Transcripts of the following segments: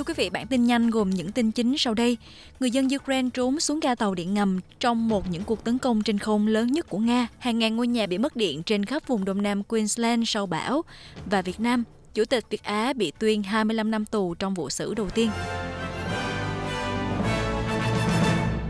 thưa quý vị, bản tin nhanh gồm những tin chính sau đây. Người dân Ukraine trốn xuống ga tàu điện ngầm trong một những cuộc tấn công trên không lớn nhất của Nga. Hàng ngàn ngôi nhà bị mất điện trên khắp vùng đông nam Queensland sau bão. Và Việt Nam, Chủ tịch Việt Á bị tuyên 25 năm tù trong vụ xử đầu tiên.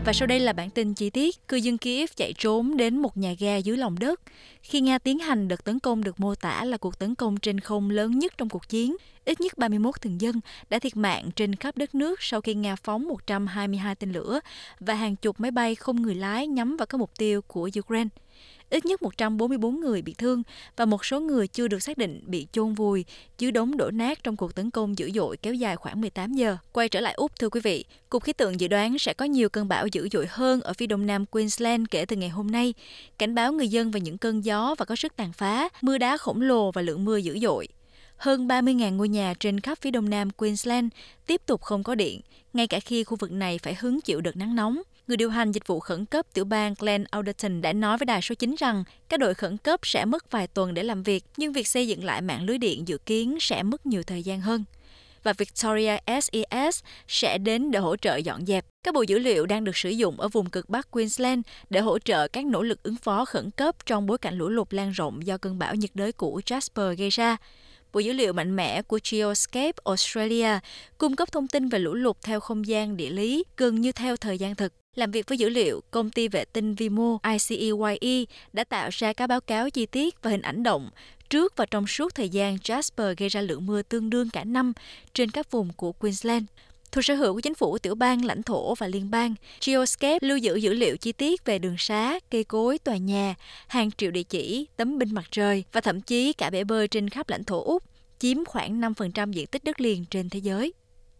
Và sau đây là bản tin chi tiết. Cư dân Kiev chạy trốn đến một nhà ga dưới lòng đất. Khi Nga tiến hành đợt tấn công được mô tả là cuộc tấn công trên không lớn nhất trong cuộc chiến, ít nhất 31 thường dân đã thiệt mạng trên khắp đất nước sau khi Nga phóng 122 tên lửa và hàng chục máy bay không người lái nhắm vào các mục tiêu của Ukraine. Ít nhất 144 người bị thương và một số người chưa được xác định bị chôn vùi dưới đống đổ nát trong cuộc tấn công dữ dội kéo dài khoảng 18 giờ. Quay trở lại Úc thưa quý vị, Cục Khí tượng dự đoán sẽ có nhiều cơn bão dữ dội hơn ở phía đông nam Queensland kể từ ngày hôm nay, cảnh báo người dân về những cơn gió và có sức tàn phá, mưa đá khổng lồ và lượng mưa dữ dội hơn 30.000 ngôi nhà trên khắp phía đông nam Queensland tiếp tục không có điện, ngay cả khi khu vực này phải hứng chịu đợt nắng nóng. Người điều hành dịch vụ khẩn cấp tiểu bang Glenn Alderton đã nói với đài số 9 rằng các đội khẩn cấp sẽ mất vài tuần để làm việc, nhưng việc xây dựng lại mạng lưới điện dự kiến sẽ mất nhiều thời gian hơn và Victoria SES sẽ đến để hỗ trợ dọn dẹp. Các bộ dữ liệu đang được sử dụng ở vùng cực Bắc Queensland để hỗ trợ các nỗ lực ứng phó khẩn cấp trong bối cảnh lũ lụt lan rộng do cơn bão nhiệt đới của Jasper gây ra. Bộ dữ liệu mạnh mẽ của Geoscape Australia cung cấp thông tin về lũ lụt theo không gian địa lý gần như theo thời gian thực. Làm việc với dữ liệu, công ty vệ tinh Vimo ICEYE đã tạo ra các báo cáo chi tiết và hình ảnh động trước và trong suốt thời gian Jasper gây ra lượng mưa tương đương cả năm trên các vùng của Queensland. Thuộc sở hữu của chính phủ tiểu bang, lãnh thổ và liên bang, Geoscape lưu giữ dữ liệu chi tiết về đường xá, cây cối, tòa nhà, hàng triệu địa chỉ, tấm binh mặt trời và thậm chí cả bể bơi trên khắp lãnh thổ Úc, chiếm khoảng 5% diện tích đất liền trên thế giới.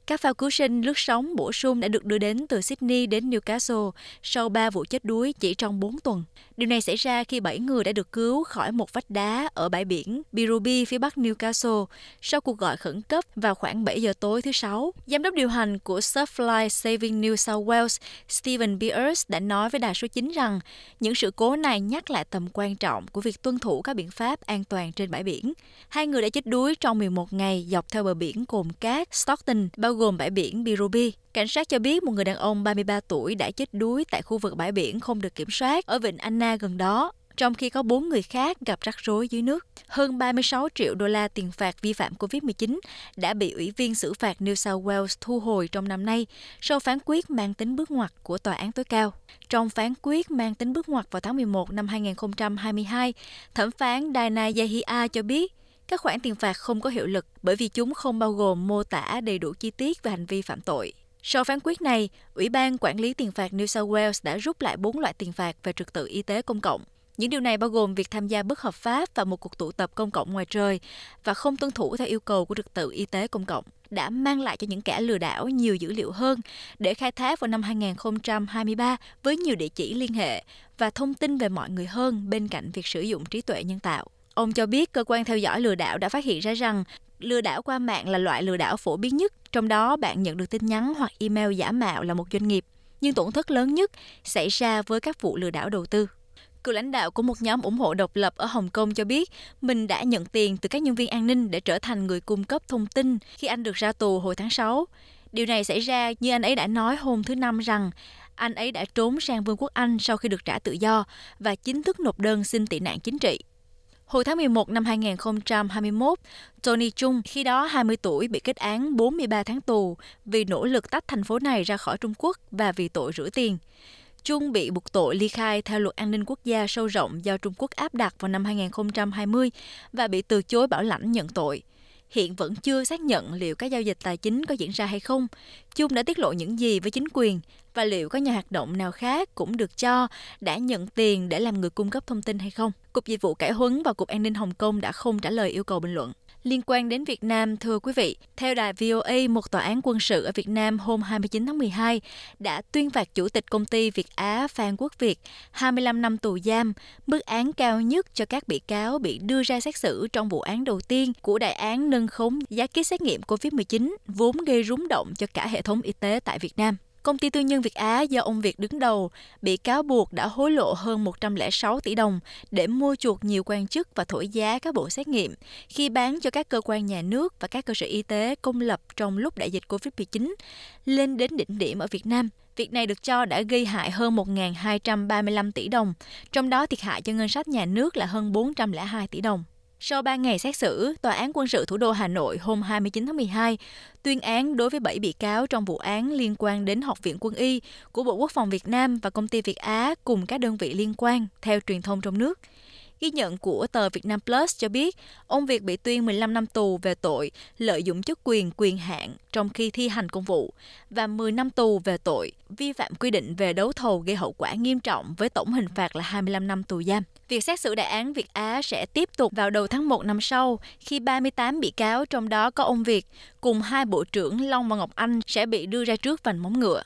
Các phao cứu sinh lướt sóng bổ sung đã được đưa đến từ Sydney đến Newcastle sau 3 vụ chết đuối chỉ trong 4 tuần. Điều này xảy ra khi 7 người đã được cứu khỏi một vách đá ở bãi biển Birubi phía bắc Newcastle sau cuộc gọi khẩn cấp vào khoảng 7 giờ tối thứ Sáu. Giám đốc điều hành của Surfly Saving New South Wales Stephen Beers đã nói với đài số 9 rằng những sự cố này nhắc lại tầm quan trọng của việc tuân thủ các biện pháp an toàn trên bãi biển. Hai người đã chết đuối trong 11 ngày dọc theo bờ biển cồn cát Stockton, bao gồm bãi biển Birubi. Cảnh sát cho biết một người đàn ông 33 tuổi đã chết đuối tại khu vực bãi biển không được kiểm soát ở vịnh Anna gần đó, trong khi có 4 người khác gặp rắc rối dưới nước. Hơn 36 triệu đô la tiền phạt vi phạm COVID-19 đã bị Ủy viên xử phạt New South Wales thu hồi trong năm nay sau phán quyết mang tính bước ngoặt của Tòa án tối cao. Trong phán quyết mang tính bước ngoặt vào tháng 11 năm 2022, thẩm phán Dana Yahia cho biết các khoản tiền phạt không có hiệu lực bởi vì chúng không bao gồm mô tả đầy đủ chi tiết về hành vi phạm tội. Sau phán quyết này, Ủy ban Quản lý tiền phạt New South Wales đã rút lại bốn loại tiền phạt về trật tự y tế công cộng. Những điều này bao gồm việc tham gia bất hợp pháp vào một cuộc tụ tập công cộng ngoài trời và không tuân thủ theo yêu cầu của trật tự y tế công cộng đã mang lại cho những kẻ lừa đảo nhiều dữ liệu hơn để khai thác vào năm 2023 với nhiều địa chỉ liên hệ và thông tin về mọi người hơn bên cạnh việc sử dụng trí tuệ nhân tạo. Ông cho biết cơ quan theo dõi lừa đảo đã phát hiện ra rằng lừa đảo qua mạng là loại lừa đảo phổ biến nhất, trong đó bạn nhận được tin nhắn hoặc email giả mạo là một doanh nghiệp. Nhưng tổn thất lớn nhất xảy ra với các vụ lừa đảo đầu tư. Cựu lãnh đạo của một nhóm ủng hộ độc lập ở Hồng Kông cho biết mình đã nhận tiền từ các nhân viên an ninh để trở thành người cung cấp thông tin khi anh được ra tù hồi tháng 6. Điều này xảy ra như anh ấy đã nói hôm thứ Năm rằng anh ấy đã trốn sang Vương quốc Anh sau khi được trả tự do và chính thức nộp đơn xin tị nạn chính trị. Hồi tháng 11 năm 2021, Tony Chung, khi đó 20 tuổi, bị kết án 43 tháng tù vì nỗ lực tách thành phố này ra khỏi Trung Quốc và vì tội rửa tiền. Chung bị buộc tội ly khai theo luật an ninh quốc gia sâu rộng do Trung Quốc áp đặt vào năm 2020 và bị từ chối bảo lãnh nhận tội. Hiện vẫn chưa xác nhận liệu các giao dịch tài chính có diễn ra hay không. Chung đã tiết lộ những gì với chính quyền và liệu có nhà hoạt động nào khác cũng được cho đã nhận tiền để làm người cung cấp thông tin hay không. Cục Dịch vụ Cải huấn và Cục An ninh Hồng Kông đã không trả lời yêu cầu bình luận. Liên quan đến Việt Nam, thưa quý vị, theo đài VOA, một tòa án quân sự ở Việt Nam hôm 29 tháng 12 đã tuyên phạt chủ tịch công ty Việt Á Phan Quốc Việt 25 năm tù giam, mức án cao nhất cho các bị cáo bị đưa ra xét xử trong vụ án đầu tiên của đại án nâng khống giá kit xét nghiệm COVID-19 vốn gây rúng động cho cả hệ thống y tế tại Việt Nam. Công ty tư nhân Việt Á do ông Việt đứng đầu bị cáo buộc đã hối lộ hơn 106 tỷ đồng để mua chuộc nhiều quan chức và thổi giá các bộ xét nghiệm khi bán cho các cơ quan nhà nước và các cơ sở y tế công lập trong lúc đại dịch COVID-19 lên đến đỉnh điểm ở Việt Nam. Việc này được cho đã gây hại hơn 1.235 tỷ đồng, trong đó thiệt hại cho ngân sách nhà nước là hơn 402 tỷ đồng. Sau 3 ngày xét xử, Tòa án quân sự thủ đô Hà Nội hôm 29 tháng 12 tuyên án đối với 7 bị cáo trong vụ án liên quan đến Học viện Quân y của Bộ Quốc phòng Việt Nam và công ty Việt Á cùng các đơn vị liên quan, theo truyền thông trong nước. Ghi nhận của tờ Việt Nam Plus cho biết, ông Việt bị tuyên 15 năm tù về tội lợi dụng chức quyền quyền hạn trong khi thi hành công vụ và 10 năm tù về tội vi phạm quy định về đấu thầu gây hậu quả nghiêm trọng với tổng hình phạt là 25 năm tù giam. Việc xét xử đại án Việt Á sẽ tiếp tục vào đầu tháng 1 năm sau, khi 38 bị cáo trong đó có ông Việt cùng hai bộ trưởng Long và Ngọc Anh sẽ bị đưa ra trước vành móng ngựa.